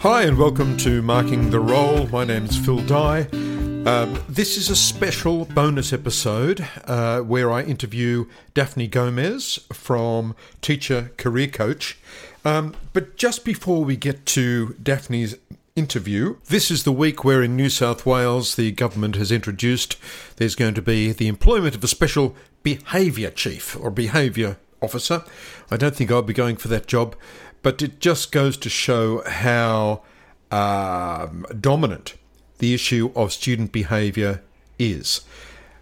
Hi, and welcome to Marking the Role. My name is Phil Dye. Um, this is a special bonus episode uh, where I interview Daphne Gomez from Teacher Career Coach. Um, but just before we get to Daphne's interview, this is the week where in New South Wales the government has introduced there's going to be the employment of a special behaviour chief or behaviour officer. I don't think I'll be going for that job, but it just goes to show how um, dominant the issue of student behaviour is.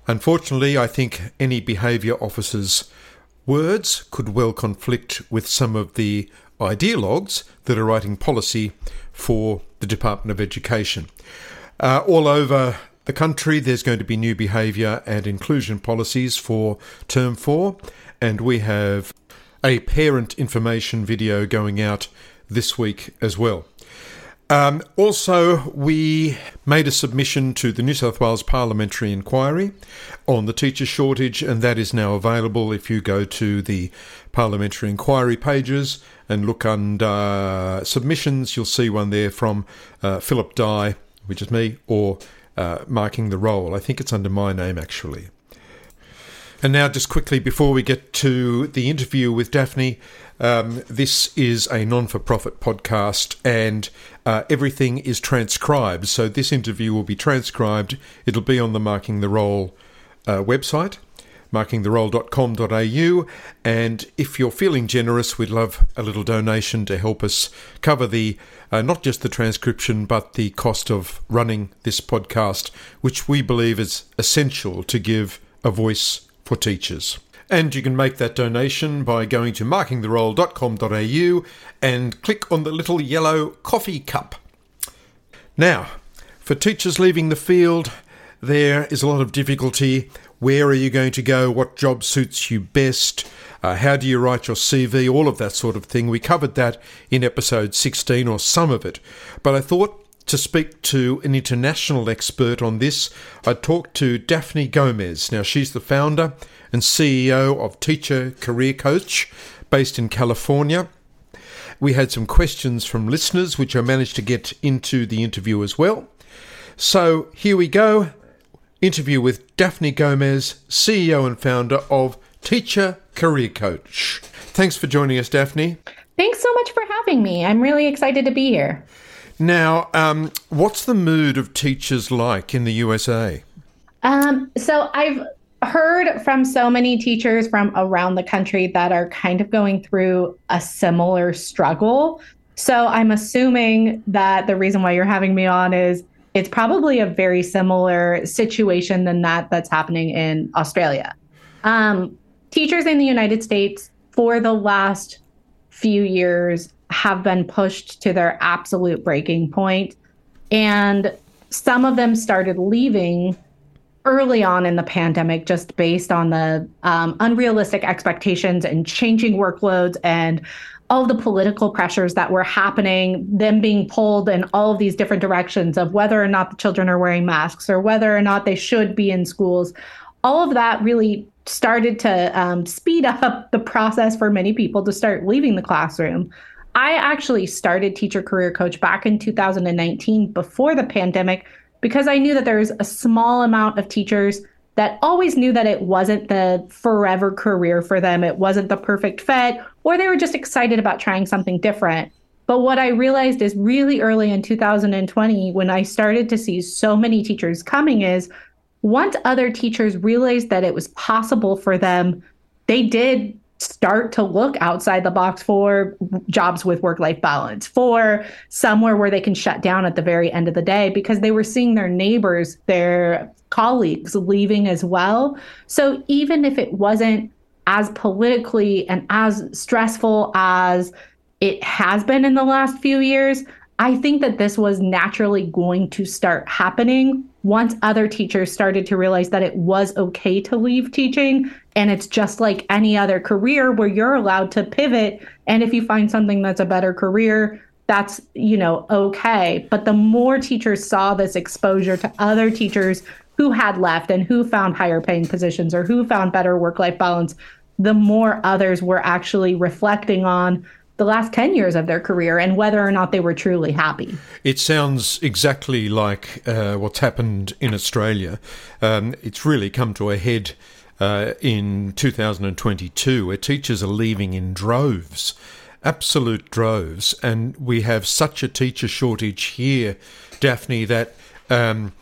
Unfortunately, I think any behaviour officer's words could well conflict with some of the ideologues that are writing policy for the Department of Education. Uh, all over the country, there's going to be new behaviour and inclusion policies for Term 4, and we have a parent information video going out this week as well. Um, also, we made a submission to the New South Wales Parliamentary Inquiry on the teacher shortage, and that is now available if you go to the Parliamentary Inquiry pages and look under submissions. You'll see one there from uh, Philip Dye, which is me, or uh, Marking the Role. I think it's under my name actually. And now, just quickly before we get to the interview with Daphne, um, this is a non for profit podcast and uh, everything is transcribed. So, this interview will be transcribed. It'll be on the Marking the Role uh, website, markingtherole.com.au. And if you're feeling generous, we'd love a little donation to help us cover the uh, not just the transcription, but the cost of running this podcast, which we believe is essential to give a voice for teachers. And you can make that donation by going to markingtherole.com.au and click on the little yellow coffee cup. Now, for teachers leaving the field, there is a lot of difficulty. Where are you going to go? What job suits you best? Uh, how do you write your CV? All of that sort of thing. We covered that in episode 16 or some of it. But I thought to speak to an international expert on this, I talked to Daphne Gomez. Now, she's the founder and CEO of Teacher Career Coach based in California. We had some questions from listeners, which I managed to get into the interview as well. So here we go interview with Daphne Gomez, CEO and founder of Teacher Career Coach. Thanks for joining us, Daphne. Thanks so much for having me. I'm really excited to be here. Now, um, what's the mood of teachers like in the USA? Um, so I've heard from so many teachers from around the country that are kind of going through a similar struggle. So I'm assuming that the reason why you're having me on is it's probably a very similar situation than that that's happening in Australia. Um, teachers in the United States for the last few years have been pushed to their absolute breaking point. And some of them started leaving early on in the pandemic just based on the um, unrealistic expectations and changing workloads and all the political pressures that were happening, them being pulled in all of these different directions of whether or not the children are wearing masks or whether or not they should be in schools. All of that really started to um, speed up the process for many people to start leaving the classroom. I actually started Teacher Career Coach back in 2019 before the pandemic because I knew that there was a small amount of teachers that always knew that it wasn't the forever career for them. It wasn't the perfect fit, or they were just excited about trying something different. But what I realized is really early in 2020, when I started to see so many teachers coming, is once other teachers realized that it was possible for them, they did start to look outside the box for jobs with work life balance, for somewhere where they can shut down at the very end of the day because they were seeing their neighbors, their colleagues leaving as well. So even if it wasn't as politically and as stressful as it has been in the last few years, I think that this was naturally going to start happening once other teachers started to realize that it was okay to leave teaching. And it's just like any other career where you're allowed to pivot. And if you find something that's a better career that's you know okay. But the more teachers saw this exposure to other teachers who had left and who found higher paying positions or who found better work life balance the more others were actually reflecting on the last 10 years of their career and whether or not they were truly happy. It sounds exactly like uh, what's happened in Australia. Um, it's really come to a head uh, in 2022 where teachers are leaving in droves, absolute droves. And we have such a teacher shortage here, Daphne, that. Um,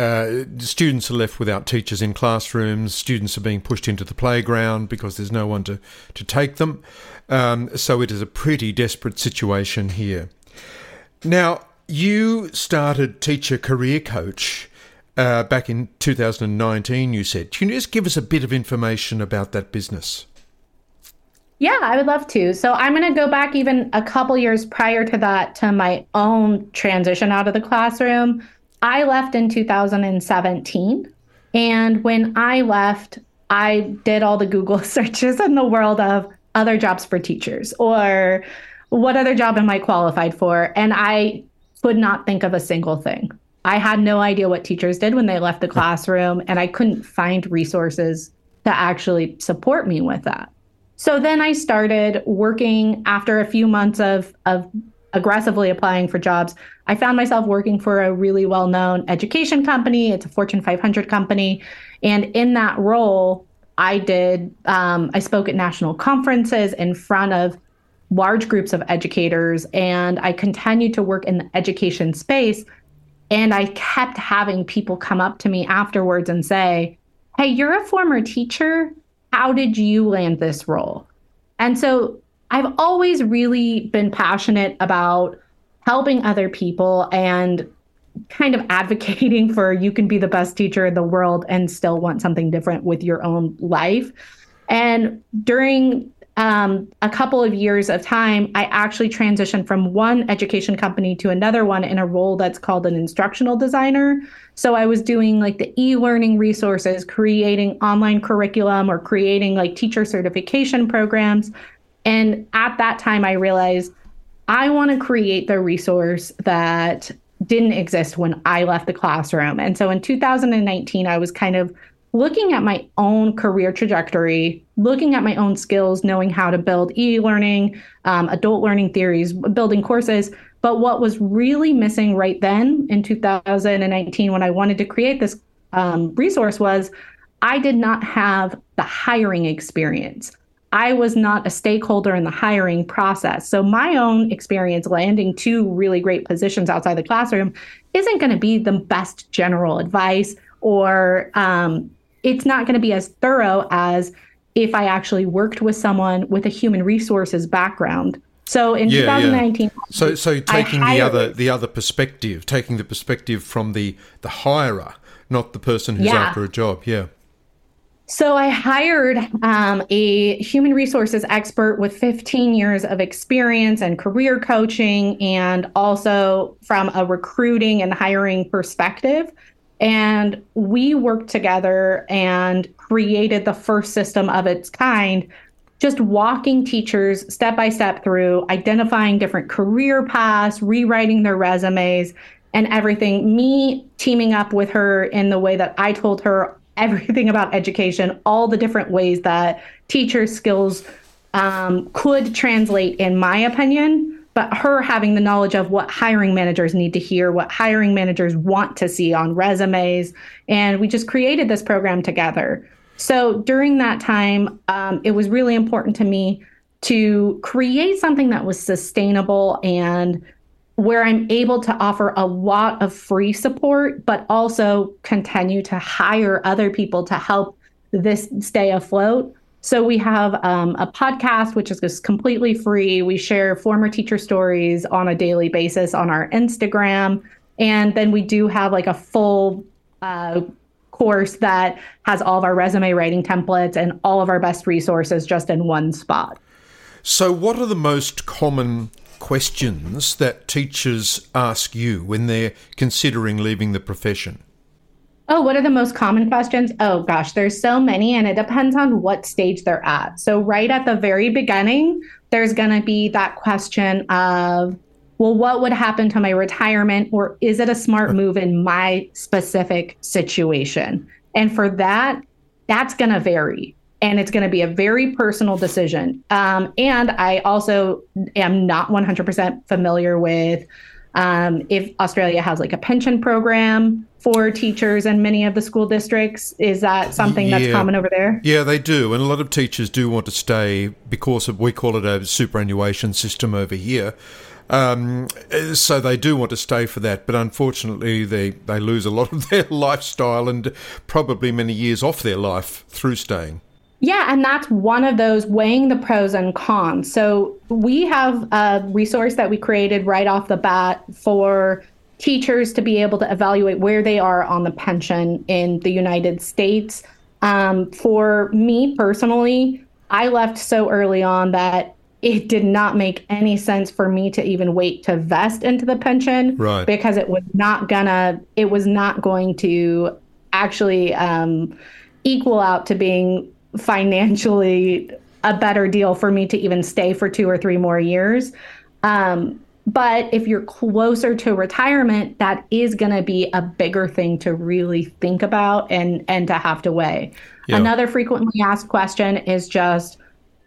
uh, students are left without teachers in classrooms. Students are being pushed into the playground because there's no one to, to take them. Um, so it is a pretty desperate situation here. Now, you started Teacher Career Coach uh, back in 2019, you said. Can you just give us a bit of information about that business? Yeah, I would love to. So I'm going to go back even a couple years prior to that to my own transition out of the classroom. I left in 2017. And when I left, I did all the Google searches in the world of other jobs for teachers or what other job am I qualified for? And I could not think of a single thing. I had no idea what teachers did when they left the classroom, and I couldn't find resources to actually support me with that. So then I started working after a few months of, of aggressively applying for jobs. I found myself working for a really well known education company. It's a Fortune 500 company. And in that role, I did, um, I spoke at national conferences in front of large groups of educators, and I continued to work in the education space. And I kept having people come up to me afterwards and say, Hey, you're a former teacher. How did you land this role? And so I've always really been passionate about helping other people and kind of advocating for you can be the best teacher in the world and still want something different with your own life. And during um, a couple of years of time, I actually transitioned from one education company to another one in a role that's called an instructional designer. So I was doing like the e learning resources, creating online curriculum, or creating like teacher certification programs. And at that time, I realized I want to create the resource that didn't exist when I left the classroom. And so in 2019, I was kind of looking at my own career trajectory, looking at my own skills, knowing how to build e learning, um, adult learning theories, building courses. But what was really missing right then in 2019, when I wanted to create this um, resource, was I did not have the hiring experience. I was not a stakeholder in the hiring process. So my own experience landing two really great positions outside the classroom isn't going to be the best general advice, or um, it's not going to be as thorough as if I actually worked with someone with a human resources background. So in yeah, 2019, yeah. so so taking the other the other perspective, taking the perspective from the the hirer, not the person who's yeah. after a job. Yeah. So I hired um, a human resources expert with 15 years of experience and career coaching, and also from a recruiting and hiring perspective. And we worked together and created the first system of its kind, just walking teachers step by step through identifying different career paths, rewriting their resumes, and everything. Me teaming up with her in the way that I told her everything about education, all the different ways that teacher skills um, could translate, in my opinion. But her having the knowledge of what hiring managers need to hear, what hiring managers want to see on resumes. And we just created this program together. So during that time, um, it was really important to me to create something that was sustainable and where I'm able to offer a lot of free support, but also continue to hire other people to help this stay afloat. So we have um, a podcast, which is just completely free. We share former teacher stories on a daily basis on our Instagram. And then we do have like a full uh, course that has all of our resume writing templates and all of our best resources just in one spot. So, what are the most common questions that teachers ask you when they're considering leaving the profession? Oh, what are the most common questions? Oh gosh, there's so many, and it depends on what stage they're at. So, right at the very beginning, there's going to be that question of, well, what would happen to my retirement, or is it a smart move in my specific situation? And for that, that's going to vary. And it's going to be a very personal decision. Um, and I also am not 100% familiar with um, if Australia has like a pension program for teachers in many of the school districts. Is that something yeah. that's common over there? Yeah, they do. And a lot of teachers do want to stay because of, we call it a superannuation system over here. Um, so they do want to stay for that, but unfortunately, they, they lose a lot of their lifestyle and probably many years off their life through staying. Yeah, and that's one of those weighing the pros and cons. So we have a resource that we created right off the bat for teachers to be able to evaluate where they are on the pension in the United States. Um, for me personally, I left so early on that it did not make any sense for me to even wait to vest into the pension right. because it was not gonna it was not going to actually um, equal out to being financially a better deal for me to even stay for two or three more years. Um, but if you're closer to retirement, that is going to be a bigger thing to really think about and and to have to weigh. Yeah. Another frequently asked question is just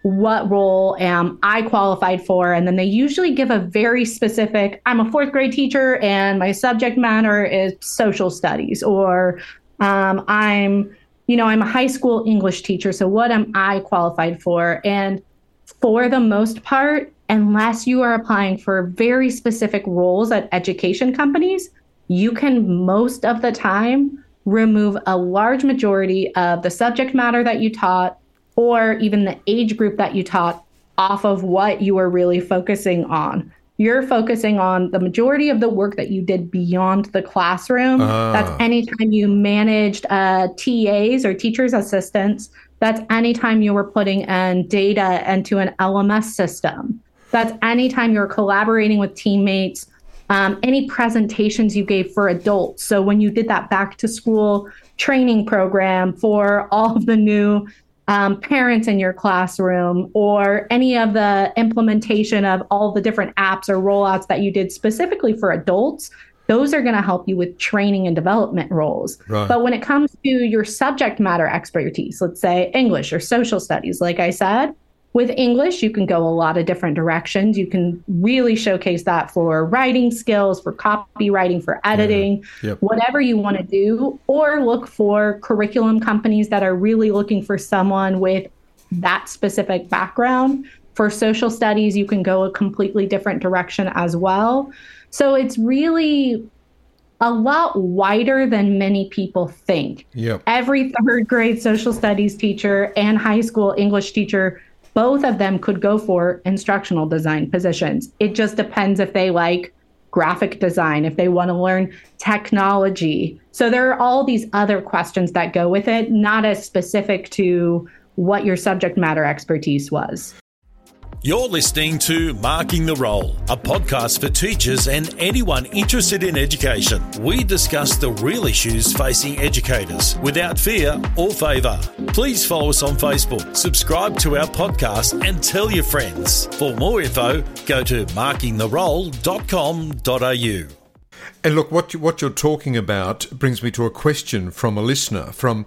what role am I qualified for? And then they usually give a very specific, I'm a fourth grade teacher and my subject matter is social studies, or um, I'm you know, I'm a high school English teacher, so what am I qualified for? And for the most part, unless you are applying for very specific roles at education companies, you can most of the time remove a large majority of the subject matter that you taught or even the age group that you taught off of what you are really focusing on you're focusing on the majority of the work that you did beyond the classroom. Uh. That's anytime you managed uh, TAs or teachers' assistants. That's anytime you were putting in data into an LMS system. That's anytime you're collaborating with teammates. Um, any presentations you gave for adults. So when you did that back to school training program for all of the new um, parents in your classroom or any of the implementation of all the different apps or rollouts that you did specifically for adults, those are going to help you with training and development roles. Right. But when it comes to your subject matter expertise, let's say English or social studies, like I said, with English, you can go a lot of different directions. You can really showcase that for writing skills, for copywriting, for editing, yeah. yep. whatever you want to do, or look for curriculum companies that are really looking for someone with that specific background. For social studies, you can go a completely different direction as well. So it's really a lot wider than many people think. Yep. Every third grade social studies teacher and high school English teacher both of them could go for instructional design positions. It just depends if they like graphic design, if they want to learn technology. So there are all these other questions that go with it, not as specific to what your subject matter expertise was. You're listening to Marking the Role, a podcast for teachers and anyone interested in education. We discuss the real issues facing educators without fear or favour. Please follow us on Facebook, subscribe to our podcast, and tell your friends. For more info, go to markingtherole.com.au. And look, what you, what you're talking about brings me to a question from a listener, from um,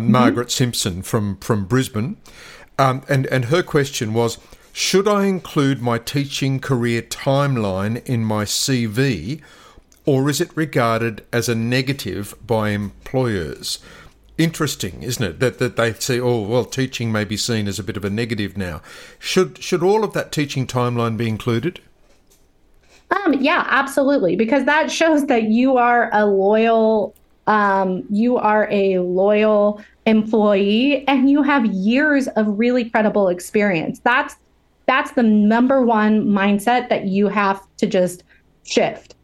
mm-hmm. Margaret Simpson from from Brisbane, um, and and her question was should I include my teaching career timeline in my CV, or is it regarded as a negative by employers? Interesting, isn't it? That, that they say, oh, well, teaching may be seen as a bit of a negative now. Should, should all of that teaching timeline be included? Um, yeah, absolutely, because that shows that you are a loyal um, you are a loyal employee and you have years of really credible experience. That's that's the number one mindset that you have to just shift.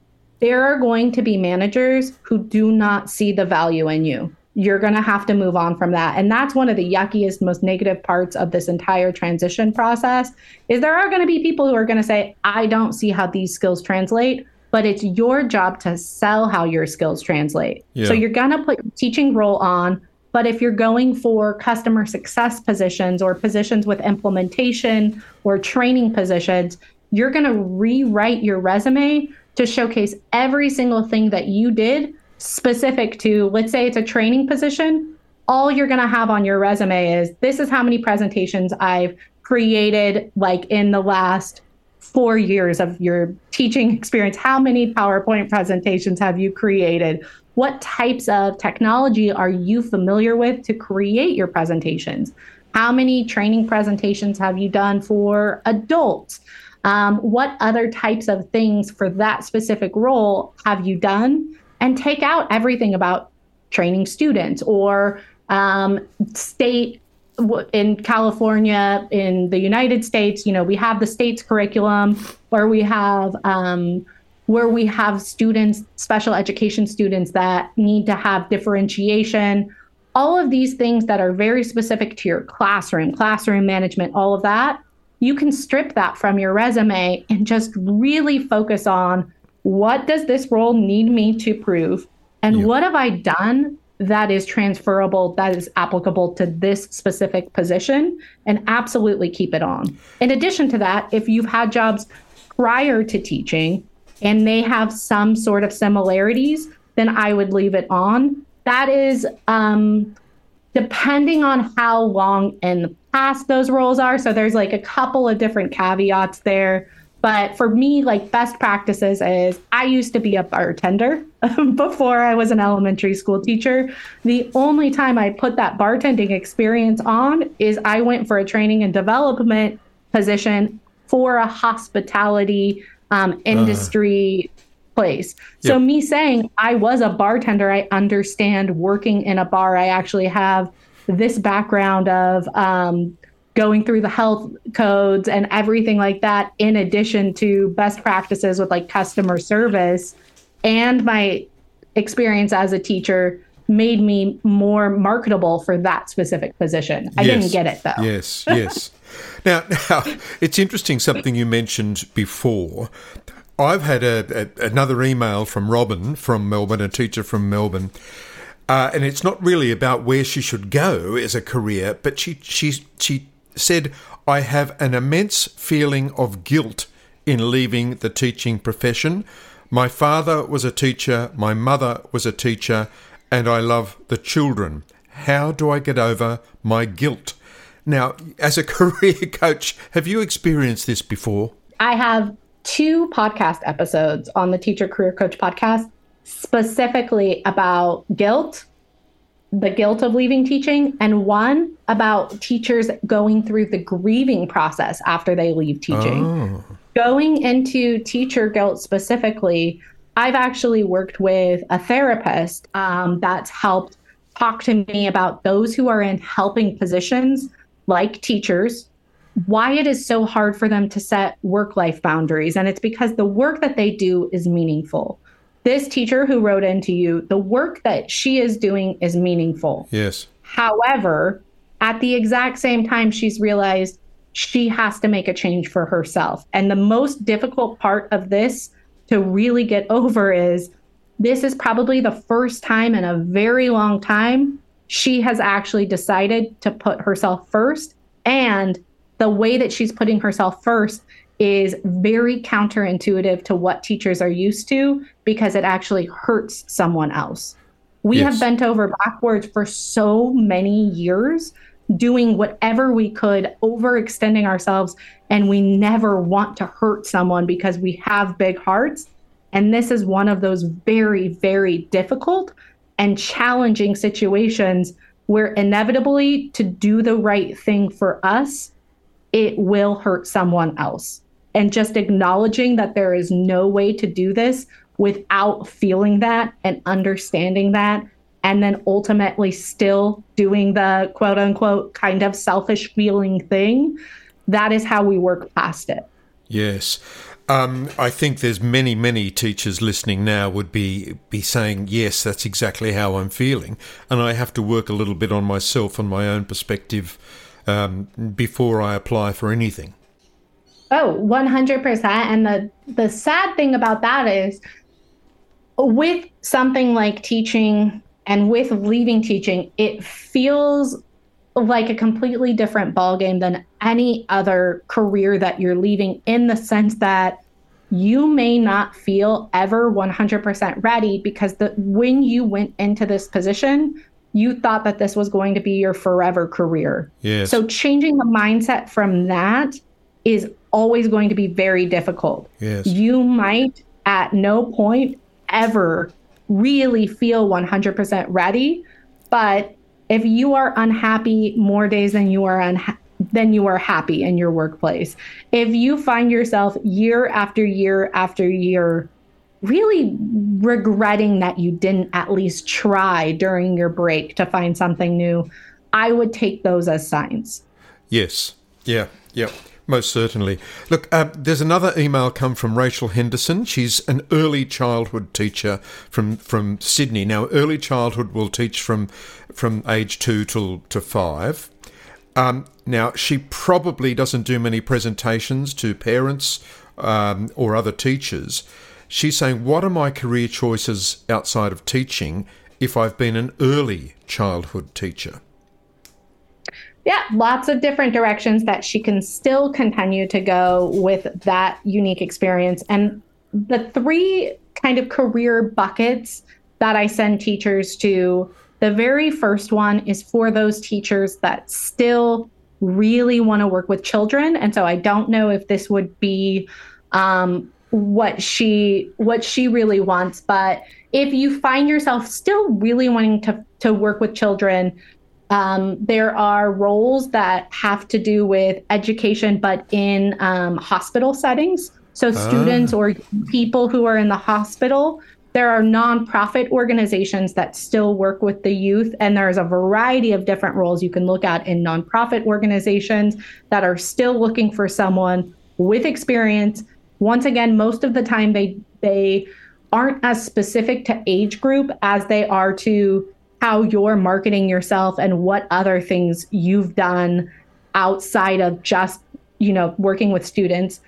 There are going to be managers who do not see the value in you. You're going to have to move on from that. And that's one of the yuckiest, most negative parts of this entire transition process is there are going to be people who are going to say, I don't see how these skills translate, but it's your job to sell how your skills translate. Yeah. So you're going to put your teaching role on but if you're going for customer success positions or positions with implementation or training positions, you're going to rewrite your resume to showcase every single thing that you did specific to, let's say it's a training position. all you're going to have on your resume is this is how many presentations I've created like in the last four years of your teaching experience. How many PowerPoint presentations have you created? What types of technology are you familiar with to create your presentations? How many training presentations have you done for adults? Um, what other types of things for that specific role have you done? And take out everything about training students or um, state in California, in the United States, you know, we have the state's curriculum where we have um, where we have students, special education students that need to have differentiation. All of these things that are very specific to your classroom, classroom management, all of that, you can strip that from your resume and just really focus on what does this role need me to prove and yep. what have I done that is transferable, that is applicable to this specific position, and absolutely keep it on. In addition to that, if you've had jobs prior to teaching and they have some sort of similarities, then I would leave it on. That is um, depending on how long in the past those roles are. So there's like a couple of different caveats there. But for me, like best practices is I used to be a bartender before I was an elementary school teacher. The only time I put that bartending experience on is I went for a training and development position for a hospitality um, uh-huh. industry uh, place. So, yep. me saying I was a bartender, I understand working in a bar. I actually have this background of um, going through the health codes and everything like that, in addition to best practices with like customer service and my experience as a teacher made me more marketable for that specific position. I yes. didn't get it though. Yes, yes. now, now, it's interesting something you mentioned before. I've had a, a, another email from Robin from Melbourne, a teacher from Melbourne, uh, and it's not really about where she should go as a career, but she she she said, I have an immense feeling of guilt in leaving the teaching profession. My father was a teacher, my mother was a teacher, and I love the children. How do I get over my guilt? Now, as a career coach, have you experienced this before? I have two podcast episodes on the Teacher Career Coach podcast specifically about guilt the guilt of leaving teaching, and one about teachers going through the grieving process after they leave teaching. Oh. Going into teacher guilt specifically, I've actually worked with a therapist um, that's helped talk to me about those who are in helping positions like teachers, why it is so hard for them to set work life boundaries. And it's because the work that they do is meaningful this teacher who wrote into you, the work that she is doing is meaningful. Yes. However, at the exact same time, she's realized she has to make a change for herself. And the most difficult part of this to really get over is this is probably the first time in a very long time she has actually decided to put herself first. And the way that she's putting herself first is very counterintuitive to what teachers are used to because it actually hurts someone else. We yes. have bent over backwards for so many years doing whatever we could, overextending ourselves, and we never want to hurt someone because we have big hearts. And this is one of those very, very difficult and challenging situations where inevitably to do the right thing for us, it will hurt someone else. And just acknowledging that there is no way to do this without feeling that and understanding that and then ultimately still doing the quote unquote kind of selfish feeling thing that is how we work past it. Yes um, I think there's many, many teachers listening now would be be saying, "Yes, that's exactly how I'm feeling," and I have to work a little bit on myself and my own perspective um, before I apply for anything. Oh, 100%. And the, the sad thing about that is with something like teaching and with leaving teaching, it feels like a completely different ballgame than any other career that you're leaving in the sense that you may not feel ever 100% ready because the when you went into this position you thought that this was going to be your forever career. Yes. So changing the mindset from that is always going to be very difficult. Yes. You might at no point ever really feel 100% ready, but if you are unhappy more days than you are unha- then you are happy in your workplace. If you find yourself year after year after year really regretting that you didn't at least try during your break to find something new, I would take those as signs. Yes. Yeah. Yeah. Most certainly. Look, uh, there's another email come from Rachel Henderson. She's an early childhood teacher from from Sydney. Now, early childhood will teach from from age two till to five. Um, now, she probably doesn't do many presentations to parents um, or other teachers. She's saying, What are my career choices outside of teaching if I've been an early childhood teacher? Yeah, lots of different directions that she can still continue to go with that unique experience. And the three kind of career buckets that I send teachers to the very first one is for those teachers that still really want to work with children. And so I don't know if this would be um, what she what she really wants, but if you find yourself still really wanting to to work with children, um, there are roles that have to do with education, but in um, hospital settings. So, students or people who are in the hospital, there are nonprofit organizations that still work with the youth, and there's a variety of different roles you can look at in nonprofit organizations that are still looking for someone with experience. Once again, most of the time they they aren't as specific to age group as they are to how you're marketing yourself and what other things you've done outside of just, you know, working with students.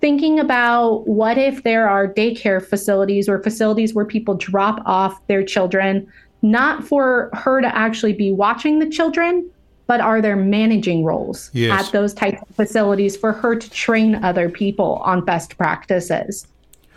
Thinking about what if there are daycare facilities or facilities where people drop off their children, not for her to actually be watching the children, but are there managing roles Yes. at those types of facilities for her to train other people on best practices?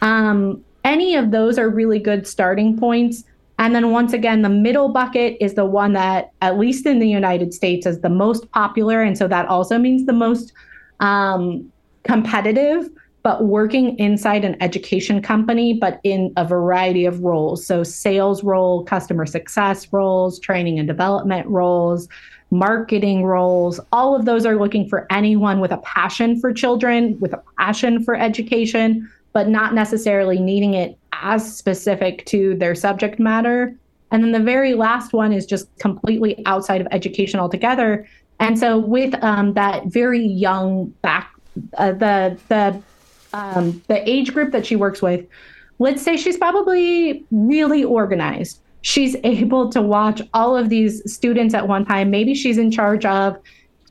Um, any of those are really good starting points. And then once again, the middle bucket is the one that, at least in the United States, is the most popular. And so that also means the most um, competitive, but working inside an education company, but in a variety of roles. So sales role, customer success roles, training and development roles, marketing roles, all of those are looking for anyone with a passion for children, with a passion for education, but not necessarily needing it as specific to their subject matter. And then the very last one is just completely outside of education altogether. And so with um, that very young back, uh, the the um, the age group that she works with, let's say she's probably really organized. She's able to watch all of these students at one time. Maybe she's in charge of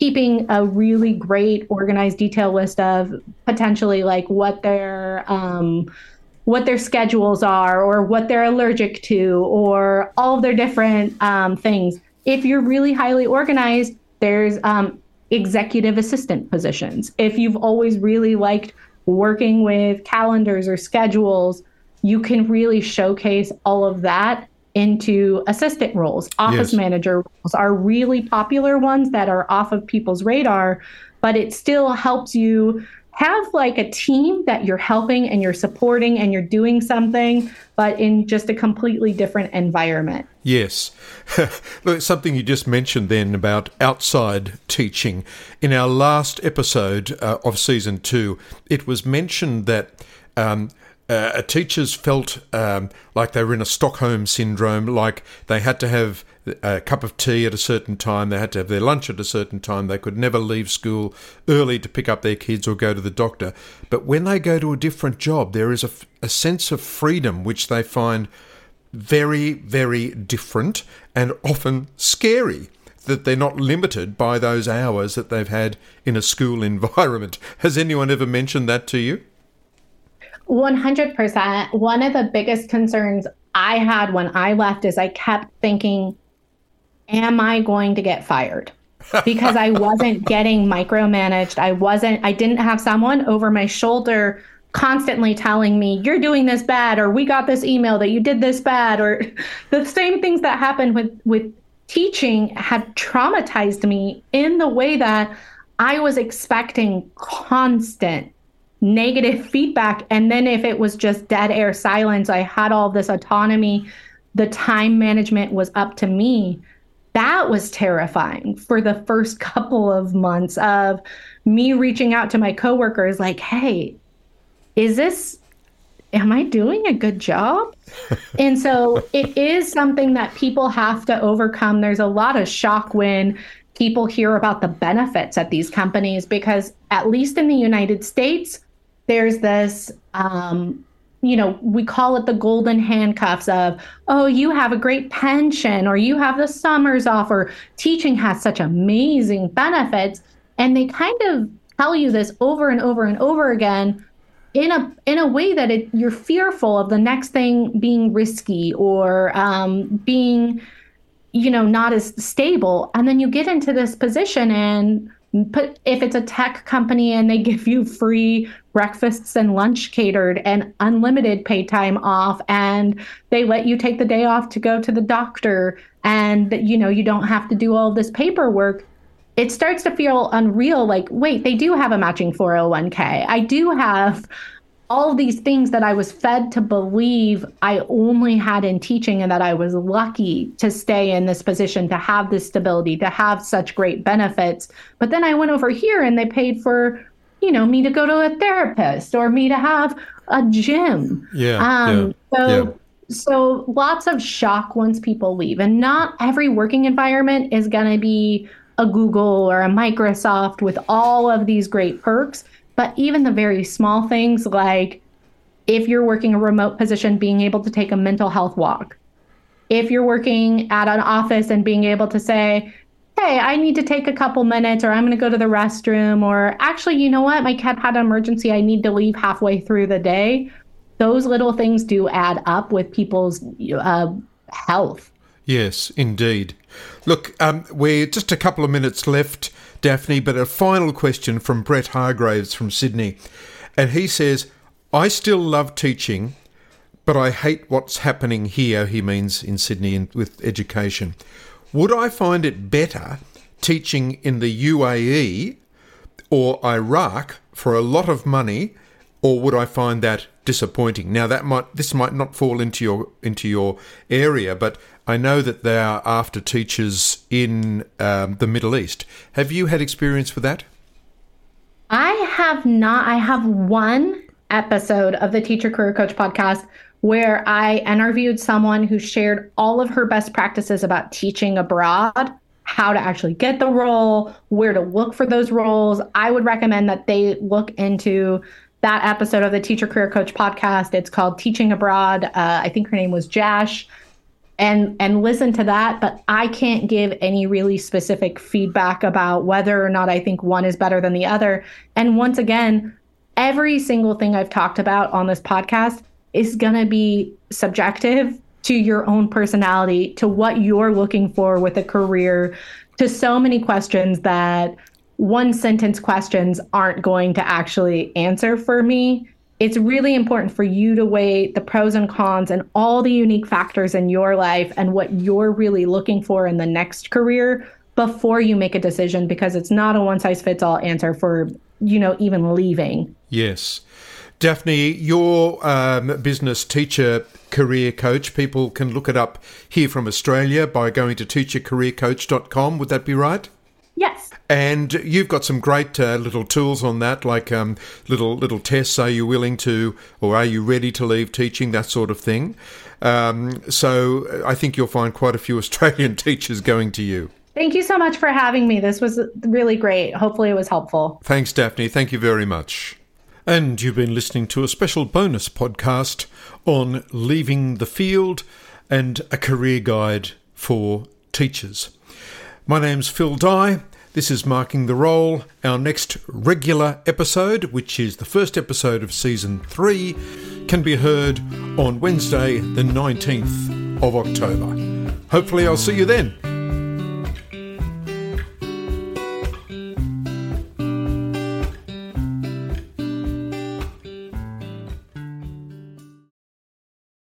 keeping a really great organized detail list of potentially like what their um, what their schedules are or what they're allergic to or all of their different um, things. If you're really highly organized, there's um, executive assistant positions. If you've always really liked working with calendars or schedules, you can really showcase all of that into assistant roles. Office Yes. manager roles are really popular ones that are off of people's radar, but it still helps you have like a team that you're helping and you're supporting and you're doing something, but in just a completely different environment. Yes. Look, something you just mentioned then about outside teaching. In our last episode uh, of season two, it was mentioned that um, uh, teachers felt um, like they were in a Stockholm syndrome, like they had to have a cup of tea at a certain time, they had to have their lunch at a certain time, they could never leave school early to pick up their kids or go to the doctor. But when they go to a different job, there is a, sense of freedom which they find very, very different and often scary that they're not limited by those hours that they've had in a school environment. Has anyone ever mentioned that to you? 100%. One of the biggest concerns I had when I left is I kept thinking, am I going to get fired? Because I wasn't getting micromanaged. I wasn't, I didn't have someone over my shoulder constantly telling me, you're doing this bad, or we got this email that you did this bad, or the same things that happened with, with teaching had traumatized me in the way that I was expecting constant negative feedback. And then if it was just dead air silence, I had all this autonomy, the time management was up to me. That was terrifying for the first couple of months of me reaching out to my coworkers, like, hey, is this am I doing a good job? and so it is something that people have to overcome. There's a lot of shock when people hear about the benefits at these companies because, at least in the United States, there's this. Um, you know, we call it the golden handcuffs of, oh, you have a great pension, or you have the summers off, or teaching has such amazing benefits. And they kind of tell you this over and over and over again in a in a way that it, you're fearful of the next thing being risky or um, being you know not as stable and then you get into this position and put if it's a tech company and they give you free breakfasts and lunch catered and unlimited pay time off and they let you take the day off to go to the doctor and you know you don't have to do all this paperwork it starts to feel unreal. Like wait they do have a matching 401k i do have all these things that i was fed to believe i only had in teaching and that i was lucky to stay in this position to have this stability to have such great benefits but then i went over here and they paid for you know me to go to a therapist or me to have a gym yeah, um, yeah so yeah. so lots of shock once people leave and not every working environment is going to be a Google or a Microsoft with all of these great perks. But even the very small things like if you're working a remote position, being able to take a mental health walk. If you're working at an office and being able to say, hey, I need to take a couple minutes, or I'm going to go to the restroom, or actually, you know what? My cat had an emergency. I need to leave halfway through the day. Those little things do add up with people's uh, health. Yes, indeed. Look, um, we're just a couple of minutes left, Daphne, but a final question from Brett Hargraves from Sydney. And he says, I still love teaching, but I hate what's happening here, he means in Sydney with education. Would I find it better teaching in the UAE or Iraq for a lot of money, or would I find that disappointing? Now that might this might not fall into your into your area, but I know that they are after teachers in um, the Middle East. Have you had experience with that? I have not. I have one episode of the Teacher Career Coach podcast where I interviewed someone who shared all of her best practices about teaching abroad, how to actually get the role, where to look for those roles. I would recommend that they look into that episode of the Teacher Career Coach podcast. It's called Teaching Abroad. Uh, I think her name was Jash and and listen to that but i can't give any really specific feedback about whether or not i think one is better than the other and once again every single thing i've talked about on this podcast is going to be subjective to your own personality to what you're looking for with a career to so many questions that one sentence questions aren't going to actually answer for me. It's really important for you to weigh the pros and cons and all the unique factors in your life and what you're really looking for in the next career before you make a decision because it's not a one size fits all answer for you know even leaving. Yes. Daphne your um, business teacher career coach people can look it up here from australia by going to teachercareercoach.com would that be right Yes. And you've got some great uh, little tools on that, like um, little little tests. Are you willing to, or are you ready to leave teaching? That sort of thing. Um, so uh, I think you'll find quite a few Australian teachers going to you. Thank you so much for having me. This was really great. Hopefully, it was helpful. Thanks, Daphne. Thank you very much. And you've been listening to a special bonus podcast on leaving the field and a career guide for teachers. My name's Phil Dye. This is Marking the Role. Our next regular episode, which is the first episode of season three, can be heard on Wednesday, the 19th of October. Hopefully, I'll see you then.